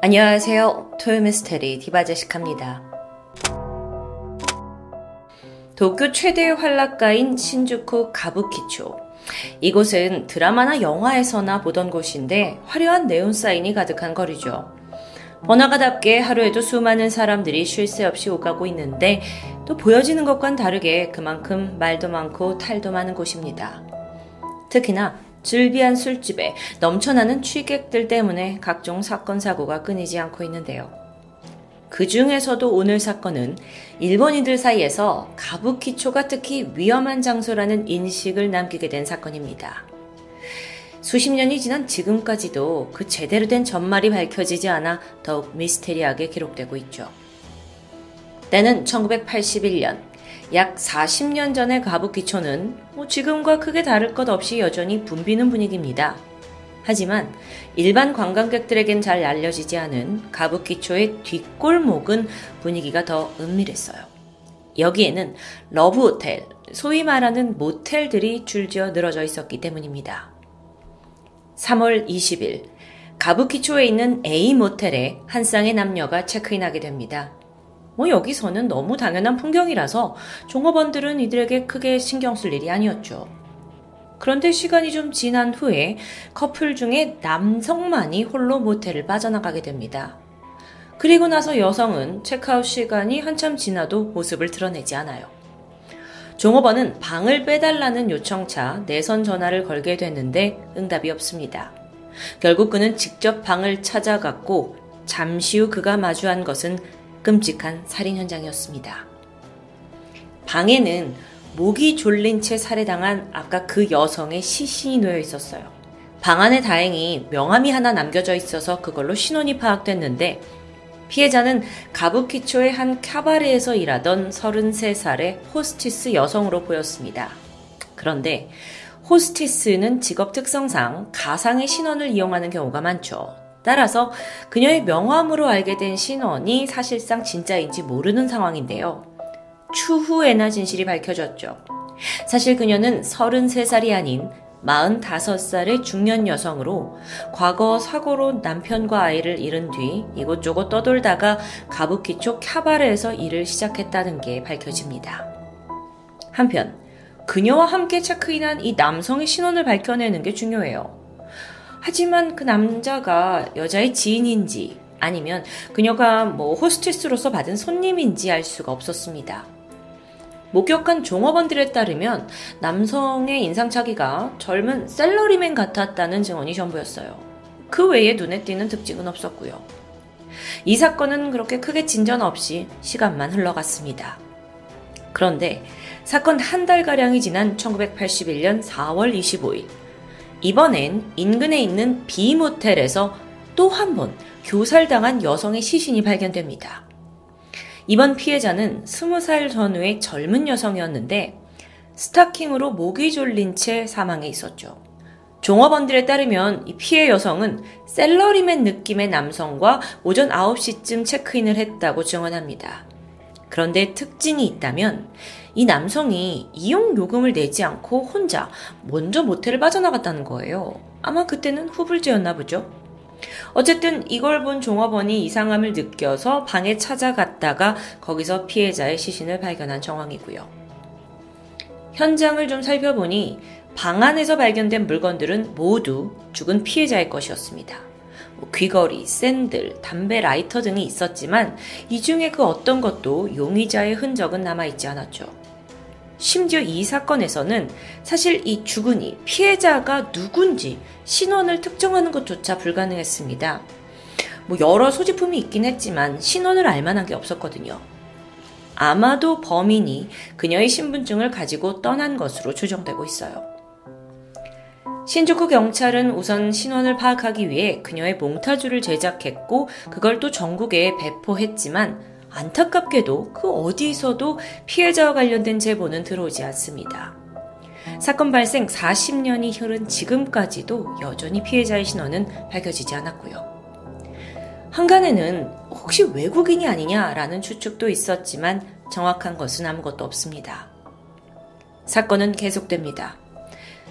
안녕하세요. 토요미스테리 디바제식합니다. 도쿄 최대의 활락가인 신주쿠 가부키초. 이곳은 드라마나 영화에서나 보던 곳인데 화려한 네온 사인이 가득한 거리죠. 번화가답게 하루에도 수많은 사람들이 쉴 새 없이 오가고 있는데 또 보여지는 것과는 다르게 그만큼 말도 많고 탈도 많은 곳입니다. 특히나 즐비한 술집에 넘쳐나는 취객들 때문에 각종 사건 사고가 끊이지 않고 있는데요. 그 중에서도 오늘 사건은 일본인들 사이에서 가부키초가 특히 위험한 장소라는 인식을 남기게 된 사건입니다. 수십 년이 지난 지금까지도 그 제대로 된 전말이 밝혀지지 않아 더욱 미스테리하게 기록되고 있죠. 때는 1981년, 약 40년 전의 가부키초는 뭐 지금과 크게 다를 것 없이 여전히 붐비는 분위기입니다. 하지만 일반 관광객들에겐 잘 알려지지 않은 가부키초의 뒷골목은 분위기가 더 은밀했어요. 여기에는 러브 호텔, 소위 말하는 모텔들이 줄지어 늘어져 있었기 때문입니다. 3월 20일, 가부키초에 있는 A 모텔에 한 쌍의 남녀가 체크인하게 됩니다. 뭐 여기서는 너무 당연한 풍경이라서 종업원들은 이들에게 크게 신경 쓸 일이 아니었죠. 그런데 시간이 좀 지난 후에 커플 중에 남성만이 홀로 모텔을 빠져나가게 됩니다. 그리고 나서 여성은 체크아웃 시간이 한참 지나도 모습을 드러내지 않아요. 종업원은 방을 빼달라는 요청차 내선 전화를 걸게 됐는데 응답이 없습니다. 결국 그는 직접 방을 찾아갔고 잠시 후 그가 마주한 것은 끔찍한 살인 현장이었습니다. 방에는 목이 졸린 채 살해당한 아까 그 여성의 시신이 놓여 있었어요. 방 안에 다행히 명함이 하나 남겨져 있어서 그걸로 신원이 파악됐는데 피해자는 가부키초의 한 카바레에서 일하던 33살의 호스티스 여성으로 보였습니다. 그런데 호스티스는 직업 특성상 가상의 신원을 이용하는 경우가 많죠. 따라서 그녀의 명함으로 알게 된 신원이 사실상 진짜인지 모르는 상황인데요. 추후에나 진실이 밝혀졌죠. 사실 그녀는 33살이 아닌 45살의 중년 여성으로 과거 사고로 남편과 아이를 잃은 뒤 이곳저곳 떠돌다가 가부키초 캬바레에서 일을 시작했다는 게 밝혀집니다. 한편 그녀와 함께 체크인한 이 남성의 신원을 밝혀내는 게 중요해요. 하지만 그 남자가 여자의 지인인지 아니면 그녀가 뭐 호스티스로서 받은 손님인지 알 수가 없었습니다. 목격한 종업원들에 따르면 남성의 인상착의가 젊은 셀러리맨 같았다는 증언이 전부였어요. 그 외에 눈에 띄는 특징은 없었고요. 이 사건은 그렇게 크게 진전 없이 시간만 흘러갔습니다. 그런데 사건 한 달가량이 지난 1981년 4월 25일, 이번엔 인근에 있는 B 모텔에서 또 한 번 교살당한 여성의 시신이 발견됩니다. 이번 피해자는 20살 전후의 젊은 여성이었는데 스타킹으로 목이 졸린 채 사망해 있었죠. 종업원들에 따르면 이 피해 여성은 셀러리맨 느낌의 남성과 오전 9시쯤 체크인을 했다고 증언합니다. 그런데 특징이 있다면 이 남성이 이용 요금을 내지 않고 혼자 먼저 모텔을 빠져나갔다는 거예요. 아마 그때는 후불제였나 보죠. 어쨌든 이걸 본 종업원이 이상함을 느껴서 방에 찾아갔다가 거기서 피해자의 시신을 발견한 정황이고요. 현장을 좀 살펴보니 방 안에서 발견된 물건들은 모두 죽은 피해자의 것이었습니다. 뭐 귀걸이, 샌들, 담배 라이터 등이 있었지만 이 중에 그 어떤 것도 용의자의 흔적은 남아있지 않았죠. 심지어 이 사건에서는 사실 이 죽은이 피해자가 누군지 신원을 특정하는 것조차 불가능했습니다. 뭐 여러 소지품이 있긴 했지만 신원을 알 만한 게 없었거든요. 아마도 범인이 그녀의 신분증을 가지고 떠난 것으로 추정되고 있어요. 신주쿠 경찰은 우선 신원을 파악하기 위해 그녀의 몽타주를 제작했고 그걸 또 전국에 배포했지만 안타깝게도 그 어디서도 피해자와 관련된 제보는 들어오지 않습니다. 사건 발생 40년이 흐른 지금까지도 여전히 피해자의 신원은 밝혀지지 않았고요. 한간에는 혹시 외국인이 아니냐라는 추측도 있었지만 정확한 것은 아무것도 없습니다. 사건은 계속됩니다.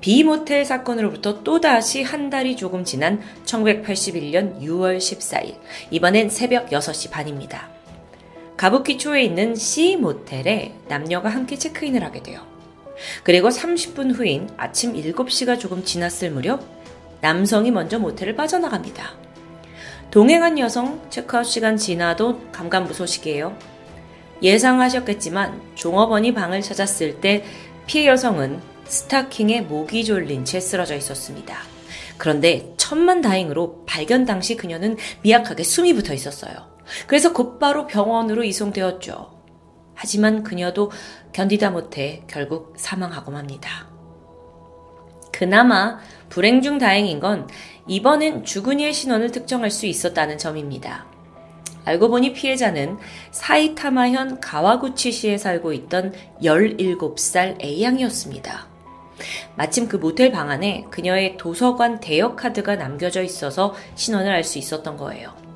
비모텔 사건으로부터 또다시 한 달이 조금 지난 1981년 6월 14일. 이번엔 새벽 6시 반입니다. 가부키초에 있는 C 모텔에 남녀가 함께 체크인을 하게 돼요. 그리고 30분 후인 아침 7시가 조금 지났을 무렵 남성이 먼저 모텔을 빠져나갑니다. 동행한 여성 체크아웃 시간 지나도 감감무소식이에요. 예상하셨겠지만 종업원이 방을 찾았을 때 피해 여성은 스타킹에 목이 졸린 채 쓰러져 있었습니다. 그런데 천만 다행으로 발견 당시 그녀는 미약하게 숨이 붙어 있었어요. 그래서 곧바로 병원으로 이송되었죠. 하지만 그녀도 견디다 못해 결국 사망하고 맙니다. 그나마 불행 중 다행인 건 이번엔 죽은 이의 신원을 특정할 수 있었다는 점입니다. 알고 보니 피해자는 사이타마현 가와구치시에 살고 있던 17살 A양이었습니다. 마침 그 모텔 방 안에 그녀의 도서관 대여 카드가 남겨져 있어서 신원을 알 수 있었던 거예요.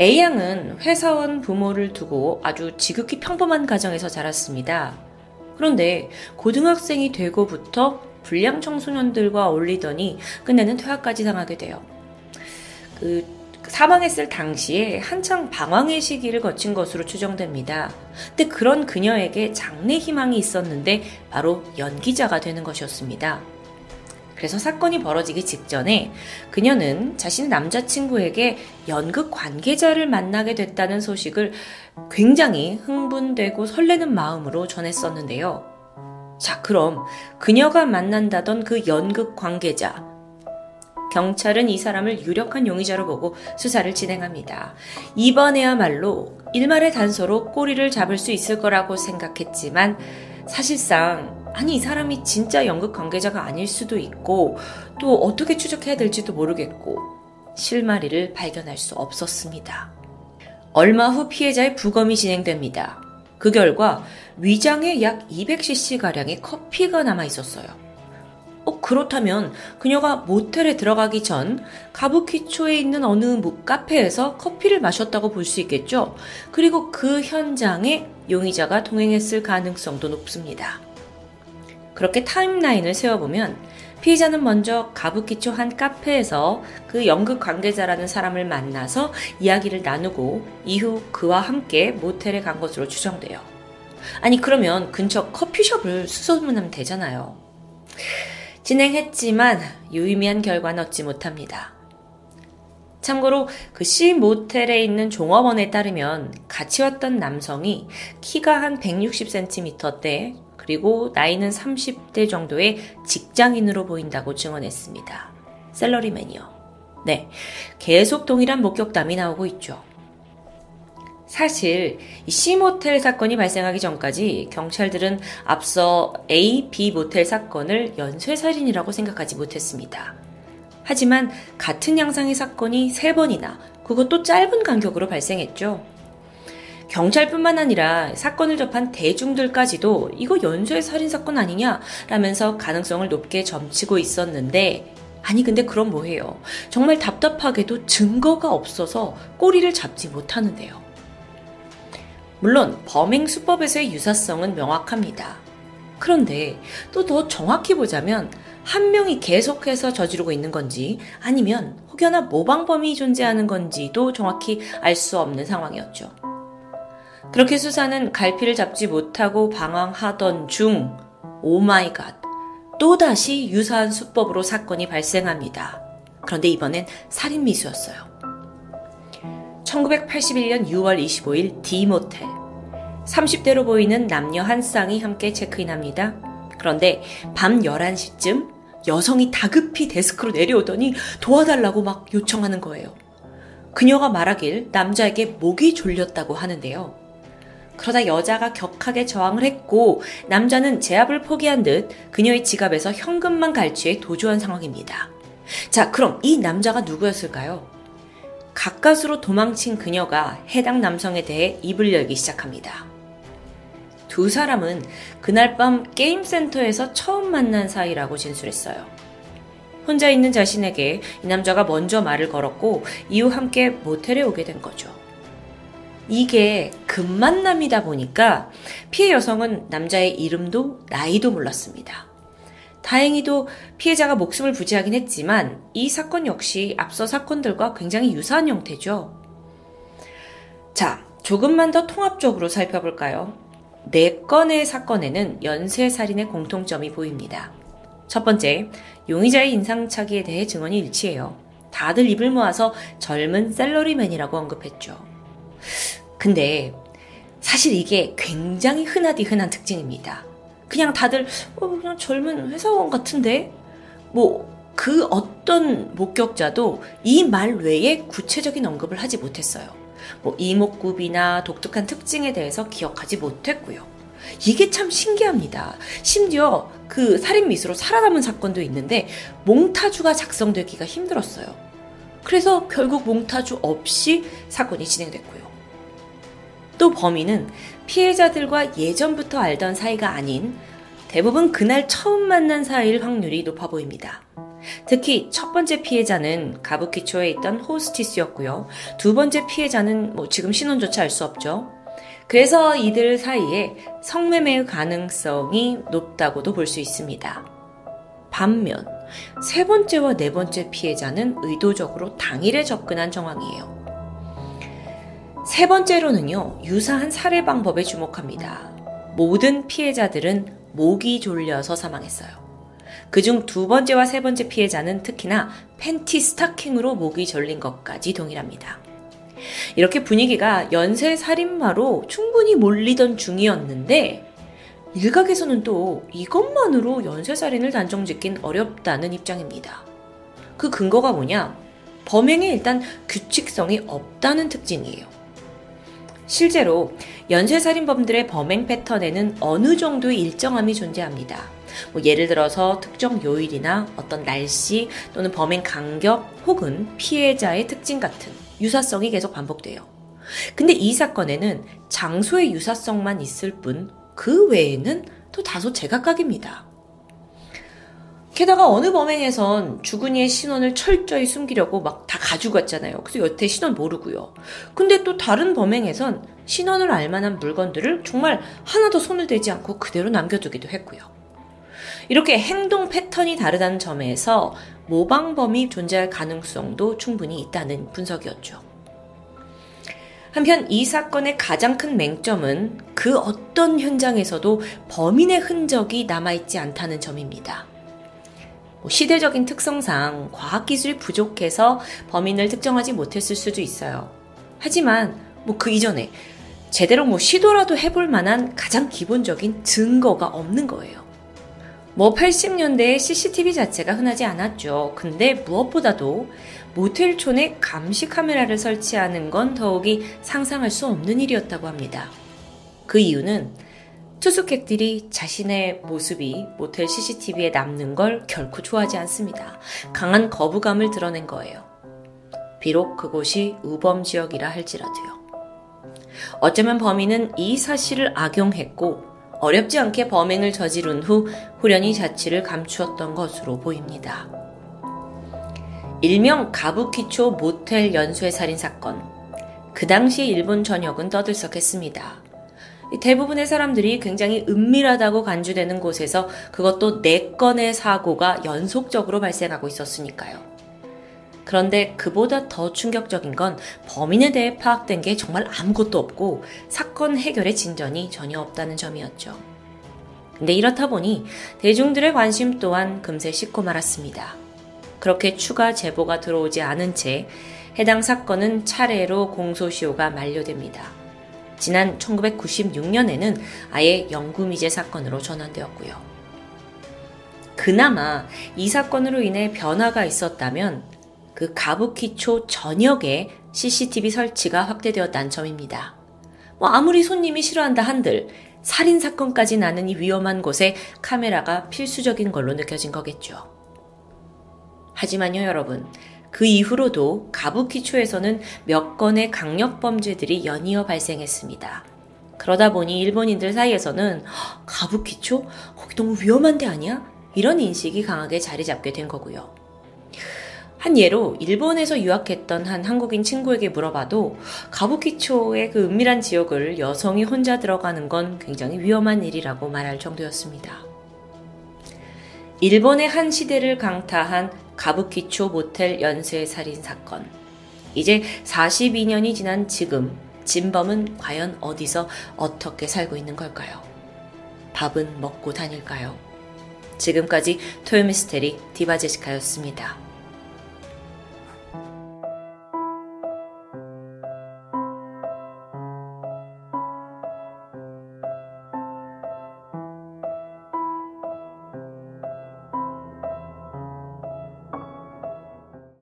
A양은 회사원 부모를 두고 아주 지극히 평범한 가정에서 자랐습니다. 그런데 고등학생이 되고부터 불량 청소년들과 어울리더니 끝내는 퇴학까지 당하게 돼요. 그 사망했을 당시에 한창 방황의 시기를 거친 것으로 추정됩니다. 근데 그런 그녀에게 장래 희망이 있었는데 바로 연기자가 되는 것이었습니다. 그래서 사건이 벌어지기 직전에 그녀는 자신의 남자친구에게 연극 관계자를 만나게 됐다는 소식을 굉장히 흥분되고 설레는 마음으로 전했었는데요. 자, 그럼 그녀가 만난다던 그 연극 관계자, 경찰은 이 사람을 유력한 용의자로 보고 수사를 진행합니다. 이번에야말로 일말의 단서로 꼬리를 잡을 수 있을 거라고 생각했지만 사실상 아니 이 사람이 진짜 연극 관계자가 아닐 수도 있고 또 어떻게 추적해야 될지도 모르겠고 실마리를 발견할 수 없었습니다. 얼마 후 피해자의 부검이 진행됩니다. 그 결과 위장에 약 200cc가량의 커피가 남아 있었어요. 어, 그렇다면 그녀가 모텔에 들어가기 전 가부키초에 있는 어느 카페에서 커피를 마셨다고 볼 수 있겠죠? 그리고 그 현장에 용의자가 동행했을 가능성도 높습니다. 그렇게 타임라인을 세워보면 피의자는 먼저 가부키초 한 카페에서 그 연극 관계자라는 사람을 만나서 이야기를 나누고 이후 그와 함께 모텔에 간 것으로 추정돼요. 아니, 그러면 근처 커피숍을 수소문하면 되잖아요. 진행했지만 유의미한 결과는 얻지 못합니다. 참고로 그 C 모텔에 있는 종업원에 따르면 같이 왔던 남성이 키가 한 160cm대 그리고 나이는 30대 정도의 직장인으로 보인다고 증언했습니다. 셀러리맨이요. 네. 계속 동일한 목격담이 나오고 있죠. 사실 이 C 모텔 사건이 발생하기 전까지 경찰들은 앞서 A, B 모텔 사건을 연쇄살인이라고 생각하지 못했습니다. 하지만 같은 양상의 사건이 세 번이나 그것도 짧은 간격으로 발생했죠. 경찰뿐만 아니라 사건을 접한 대중들까지도 이거 연쇄 살인 사건 아니냐 라면서 가능성을 높게 점치고 있었는데 아니 근데 그럼 뭐해요? 정말 답답하게도 증거가 없어서 꼬리를 잡지 못하는데요. 물론 범행 수법에서의 유사성은 명확합니다. 그런데 또 더 정확히 보자면 한 명이 계속해서 저지르고 있는 건지 아니면 혹여나 모방범이 존재하는 건지도 정확히 알 수 없는 상황이었죠. 그렇게 수사는 갈피를 잡지 못하고 방황하던 중 oh my god 또다시 유사한 수법으로 사건이 발생합니다. 그런데 이번엔 살인미수였어요. 1981년 6월 25일 D모텔. 30대로 보이는 남녀 한 쌍이 함께 체크인합니다. 그런데 밤 11시쯤 여성이 다급히 데스크로 내려오더니 도와달라고 막 요청하는 거예요. 그녀가 말하길 남자에게 목이 졸렸다고 하는데요. 그러다 여자가 격하게 저항을 했고 남자는 제압을 포기한 듯 그녀의 지갑에서 현금만 갈취해 도주한 상황입니다. 자, 그럼 이 남자가 누구였을까요? 가까스로 도망친 그녀가 해당 남성에 대해 입을 열기 시작합니다. 두 사람은 그날 밤 게임센터에서 처음 만난 사이라고 진술했어요. 혼자 있는 자신에게 이 남자가 먼저 말을 걸었고 이후 함께 모텔에 오게 된 거죠. 이게 급만남이다 보니까 피해 여성은 남자의 이름도 나이도 몰랐습니다. 다행히도 피해자가 목숨을 부지하긴 했지만 이 사건 역시 앞서 사건들과 굉장히 유사한 형태죠. 자, 조금만 더 통합적으로 살펴볼까요? 네 건의 사건에는 연쇄살인의 공통점이 보입니다. 첫 번째, 용의자의 인상착의에 대해 증언이 일치해요. 다들 입을 모아서 젊은 셀러리맨이라고 언급했죠. 근데 사실 이게 굉장히 흔하디 흔한 특징입니다. 그냥 다들 어, 그냥 젊은 회사원 같은데 뭐 그 어떤 목격자도 이 말 외에 구체적인 언급을 하지 못했어요. 뭐 이목구비나 독특한 특징에 대해서 기억하지 못했고요. 이게 참 신기합니다. 심지어 그 살인 미수로 살아남은 사건도 있는데 몽타주가 작성되기가 힘들었어요. 그래서 결국 몽타주 없이 사건이 진행됐고요. 또 범인은 피해자들과 예전부터 알던 사이가 아닌 대부분 그날 처음 만난 사이일 확률이 높아 보입니다. 특히 첫 번째 피해자는 가부키초에 있던 호스티스였고요. 두 번째 피해자는 뭐 지금 신원조차 알 수 없죠. 그래서 이들 사이에 성매매의 가능성이 높다고도 볼 수 있습니다. 반면 세 번째와 네 번째 피해자는 의도적으로 당일에 접근한 정황이에요. 세 번째로는요, 유사한 살해 방법에 주목합니다. 모든 피해자들은 목이 졸려서 사망했어요. 그중 두 번째와 세 번째 피해자는 특히나 팬티 스타킹으로 목이 졸린 것까지 동일합니다. 이렇게 분위기가 연쇄 살인마로 충분히 몰리던 중이었는데 일각에서는 또 이것만으로 연쇄 살인을 단정짓긴 어렵다는 입장입니다. 그 근거가 뭐냐? 범행에 일단 규칙성이 없다는 특징이에요. 실제로 연쇄살인범들의 범행 패턴에는 어느 정도의 일정함이 존재합니다. 뭐 예를 들어서 특정 요일이나 어떤 날씨 또는 범행 간격 혹은 피해자의 특징 같은 유사성이 계속 반복돼요. 근데 이 사건에는 장소의 유사성만 있을 뿐 그 외에는 또 다소 제각각입니다. 게다가 어느 범행에선 주근이의 신원을 철저히 숨기려고 막 다 가지고 갔잖아요. 그래서 여태 신원 모르고요. 근데 또 다른 범행에선 신원을 알 만한 물건들을 정말 하나도 손을 대지 않고 그대로 남겨두기도 했고요. 이렇게 행동 패턴이 다르다는 점에서 모방범이 존재할 가능성도 충분히 있다는 분석이었죠. 한편 이 사건의 가장 큰 맹점은 그 어떤 현장에서도 범인의 흔적이 남아있지 않다는 점입니다. 뭐 시대적인 특성상 과학기술이 부족해서 범인을 특정하지 못했을 수도 있어요. 하지만 뭐 그 이전에 제대로 뭐 시도라도 해볼 만한 가장 기본적인 증거가 없는 거예요. 뭐 80년대에 CCTV 자체가 흔하지 않았죠. 근데 무엇보다도 모텔촌에 감시 카메라를 설치하는 건 더욱이 상상할 수 없는 일이었다고 합니다. 그 이유는 투숙객들이 자신의 모습이 모텔 CCTV에 남는 걸 결코 좋아하지 않습니다. 강한 거부감을 드러낸 거예요. 비록 그곳이 우범 지역이라 할지라도요. 어쩌면 범인은 이 사실을 악용했고 어렵지 않게 범행을 저지른 후 후련히 자취를 감추었던 것으로 보입니다. 일명 가부키초 모텔 연쇄 살인 사건. 그 당시 일본 전역은 떠들썩했습니다. 대부분의 사람들이 굉장히 은밀하다고 간주되는 곳에서 그것도 4건의 사고가 연속적으로 발생하고 있었으니까요. 그런데 그보다 더 충격적인 건 범인에 대해 파악된 게 정말 아무것도 없고 사건 해결의 진전이 전혀 없다는 점이었죠. 근데 이렇다 보니 대중들의 관심 또한 금세 식고 말았습니다. 그렇게 추가 제보가 들어오지 않은 채 해당 사건은 차례로 공소시효가 만료됩니다. 지난 1996년에는 아예 영구미제 사건으로 전환되었고요. 그나마 이 사건으로 인해 변화가 있었다면 그 가부키초 전역에 CCTV 설치가 확대되었다는 점입니다. 뭐 아무리 손님이 싫어한다 한들 살인 사건까지 나는 이 위험한 곳에 카메라가 필수적인 걸로 느껴진 거겠죠. 하지만요, 여러분. 그 이후로도 가부키초에서는 몇 건의 강력 범죄들이 연이어 발생했습니다. 그러다 보니 일본인들 사이에서는 가부키초? 거기 너무 위험한 데 아니야? 이런 인식이 강하게 자리 잡게 된 거고요. 한 예로 일본에서 유학했던 한 한국인 친구에게 물어봐도 가부키초의 그 은밀한 지역을 여성이 혼자 들어가는 건 굉장히 위험한 일이라고 말할 정도였습니다. 일본의 한 시대를 강타한 가부키초 모텔 연쇄 살인 사건. 이제 42년이 지난 지금 진범은 과연 어디서 어떻게 살고 있는 걸까요? 밥은 먹고 다닐까요? 지금까지 토요미스테리 디바제시카였습니다.